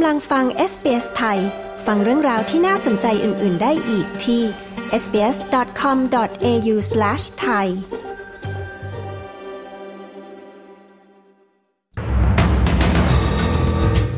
กำลังฟัง SBS ไทย ฟังเรื่องราวที่น่าสนใจอื่น ๆ ได้อีกที่ sbs.com.au/ ไทย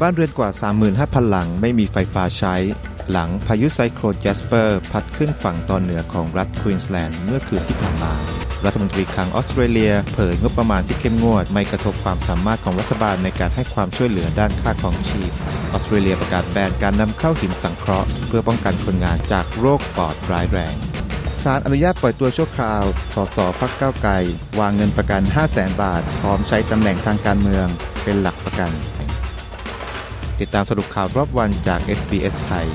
บ้านเรือนกว่า 35,000 หลังไม่มีไฟฟ้าใช้ หลังพายุไซโคลนแจสเปอร์ พัดขึ้นฝั่งตอนเหนือของรัฐควีนสแลนด์เมื่อคืนที่ผ่านมา รัฐมนตรีคลังออสเตรเลีย เผยงบประมาณที่เข้มงวด ไม่กระทบความสามารถของรัฐบาลในการให้ความช่วยเหลือด้านค่าครองชีพ ออสเตรเลียประกาศแบนการนำเข้าหินสังเคราะห์ เพื่อป้องกันคนงานจากโรคปอดร้ายแรงศาลอนุญาตปล่อยตัวชั่วคราว สสพักเก้าไกล วางเงินประกัน 5 0 0แสนบาท พร้อมใช้ตำแหน่งทางการเมืองเป็นหลักประกัน ติดตามสรุปข่าวรอบวันจาก SBS ไทย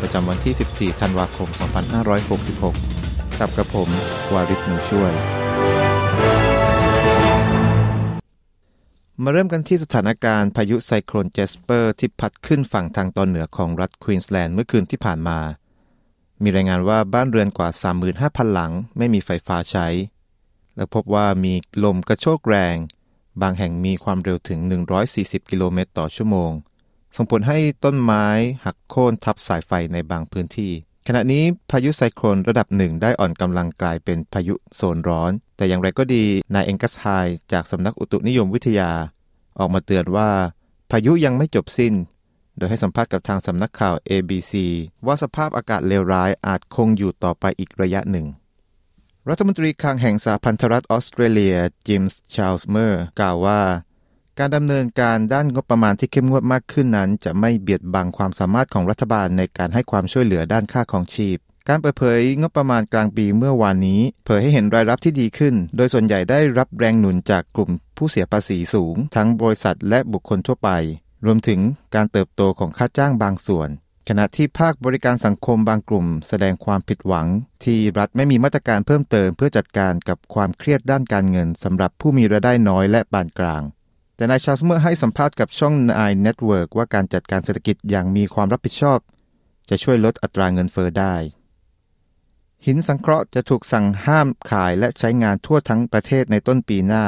ประจำวันที่ 14 ธันวาคม 2566 กับกระผม วาริศหนูช่วย มาเริ่มกันที่สถานการณ์พายุไซโคลนแจสเปอร์ที่พัดขึ้นฝั่งทางตอนเหนือของรัฐควีนสแลนด์เมื่อคืนที่ผ่านมา มีรายงานว่าบ้านเรือนกว่า 35,000 หลัง ไม่มีไฟฟ้าใช้ และพบว่ามีลมกระโชกแรง บางแห่งมีความเร็วถึง 140 กิโลเมตรต่อชั่วโมง ส่งผลให้ต้นไม้หักโค่นทับสายไฟในบางพื้นที่ ขณะนี้พายุไซโคลนระดับหนึ่งได้อ่อนกำลังกลายเป็นพายุโซนร้อน แต่อย่างไรก็ดีนายเองกัสไฮจากสำนักอุตุนิยมวิทยา ออกมาเตือนว่า พายุยังไม่จบสิ้น โดยให้สัมภาษณ์กับทางสำนักข่าว ABC ว่าสภาพอากาศเลวร้ายอาจคงอยู่ต่อไปอีกระยะหนึ่ง รัฐมนตรีคลังแห่งสหพันธรัฐออสเตรเลียจิมส์ชาลส์เมอร์กล่าวว่า การดำเนินการด้านงบประมาณที่เข้มงวดมากขึ้นนั้น จะไม่เบียดบังความสามารถของรัฐบาลในการให้ความช่วยเหลือด้านค่าของชีพ การเปิดเผยงบประมาณกลางปีเมื่อวานนี้ เผยให้เห็นรายรับที่ดีขึ้น โดยส่วนใหญ่ได้รับแรงหนุนจากกลุ่มผู้เสียภาษีสูง ทั้งบริษัทและบุคคลทั่วไป รวมถึงการเติบโตของค่าจ้างบางส่วน ขณะที่ภาคบริการสังคมบางกลุ่ม แสดงความผิดหวัง ที่รัฐไม่มีมาตรการเพิ่มเติมเพื่อจัดการกับความเครียดด้านการเงินสำหรับผู้มีรายได้น้อยและปานกลาง แต่นายชาร์ลส์เมอร์ให้สัมภาษณ์กับช่อง Nine Network ว่าการจัดการเศรษฐกิจอย่างมีความรับผิดชอบ จะช่วยลดอัตราเงินเฟอ้อได้ หินสังเคราะห์จะถูกสั่งห้ามขายและใช้งานทั่วทั้งประเทศในต้นปีหน้า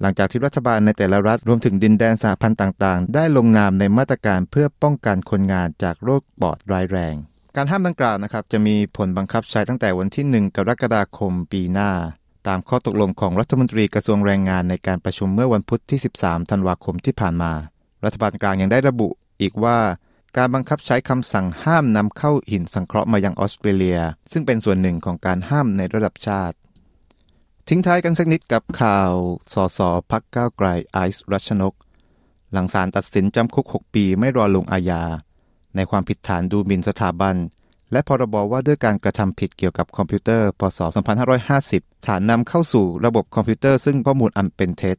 หลังจากที่รัฐบาลในแต่ละรัฐรวมถึงดินแดนสหพันธ์ต่างๆ ได้ลงนามในมาตรการเพื่อป้องกันคนงานจากโรคปอดร้ายแรง การห้ามดังกล่าวนะครับจะมีผลบังคับใช้ตั้งแต่วันที่ 1 กรกฎาคมปีหน้า ตามข้อตกลงของรัฐมนตรีกระทรวงแรงงานในการประชุมเมื่อวันพุธที่ 13 ธันวาคมที่ผ่านมา รัฐบาลกลางยังได้ระบุอีกว่าการบังคับใช้คำสั่งห้ามนำเข้าหินสังเคราะห์มายังออสเตรเลีย ซึ่งเป็นส่วนหนึ่งของการห้ามในระดับชาติ ทิ้งท้ายกันสักนิดกับข่าวสสพักก้าวไกลไอซ์รัชนก หลังศาลตัดสินจำคุก 6 ปีไม่รอลงอาญาในความผิดฐานดูหมิ่นสถาบัน และพรบว่าด้วยการกระทำผิดเกี่ยวกับคอมพิวเตอร์ พศ 2550 ฐานนำเข้าสู่ระบบคอมพิวเตอร์ซึ่งข้อมูลอันเป็นเท็จ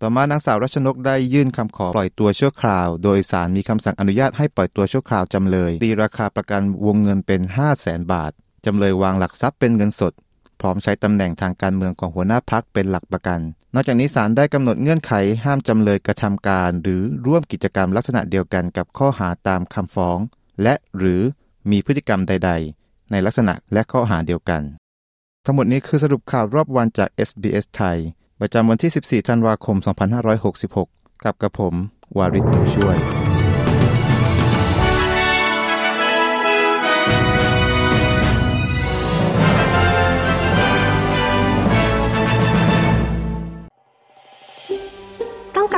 ต่อมานางสาวรัชนกได้ยื่นคำขอปล่อยตัวชั่วคราว โดยศาลมีคำสั่งอนุญาตให้ปล่อยตัวชั่วคราวจำเลย ตีราคาประกันวงเงินเป็น 5 0 0แสนบาท จำเลยวางหลักทรัพย์เป็นเงินสด พร้อมใช้ตำแหน่งทางการเมืองของหัวหน้าพักเป็นหลักประกัน นอกจากนี้ศาลได้กำหนดเงื่อนไขห้ามจำเลยกระทำการ หรือร่วมกิจกรรมลักษณะเดียวกันกับข้อหาตามคำฟ้อง และหรือ มีพฤติกรรมใด ๆ ในลักษณะและข้อหาเดียวกัน ทั้งหมดนี้คือสรุปข่าวรอบวันจาก SBS ไทย ประจำวันที่ 14 ธันวาคม 2566 กับกระผม วาริศช่วย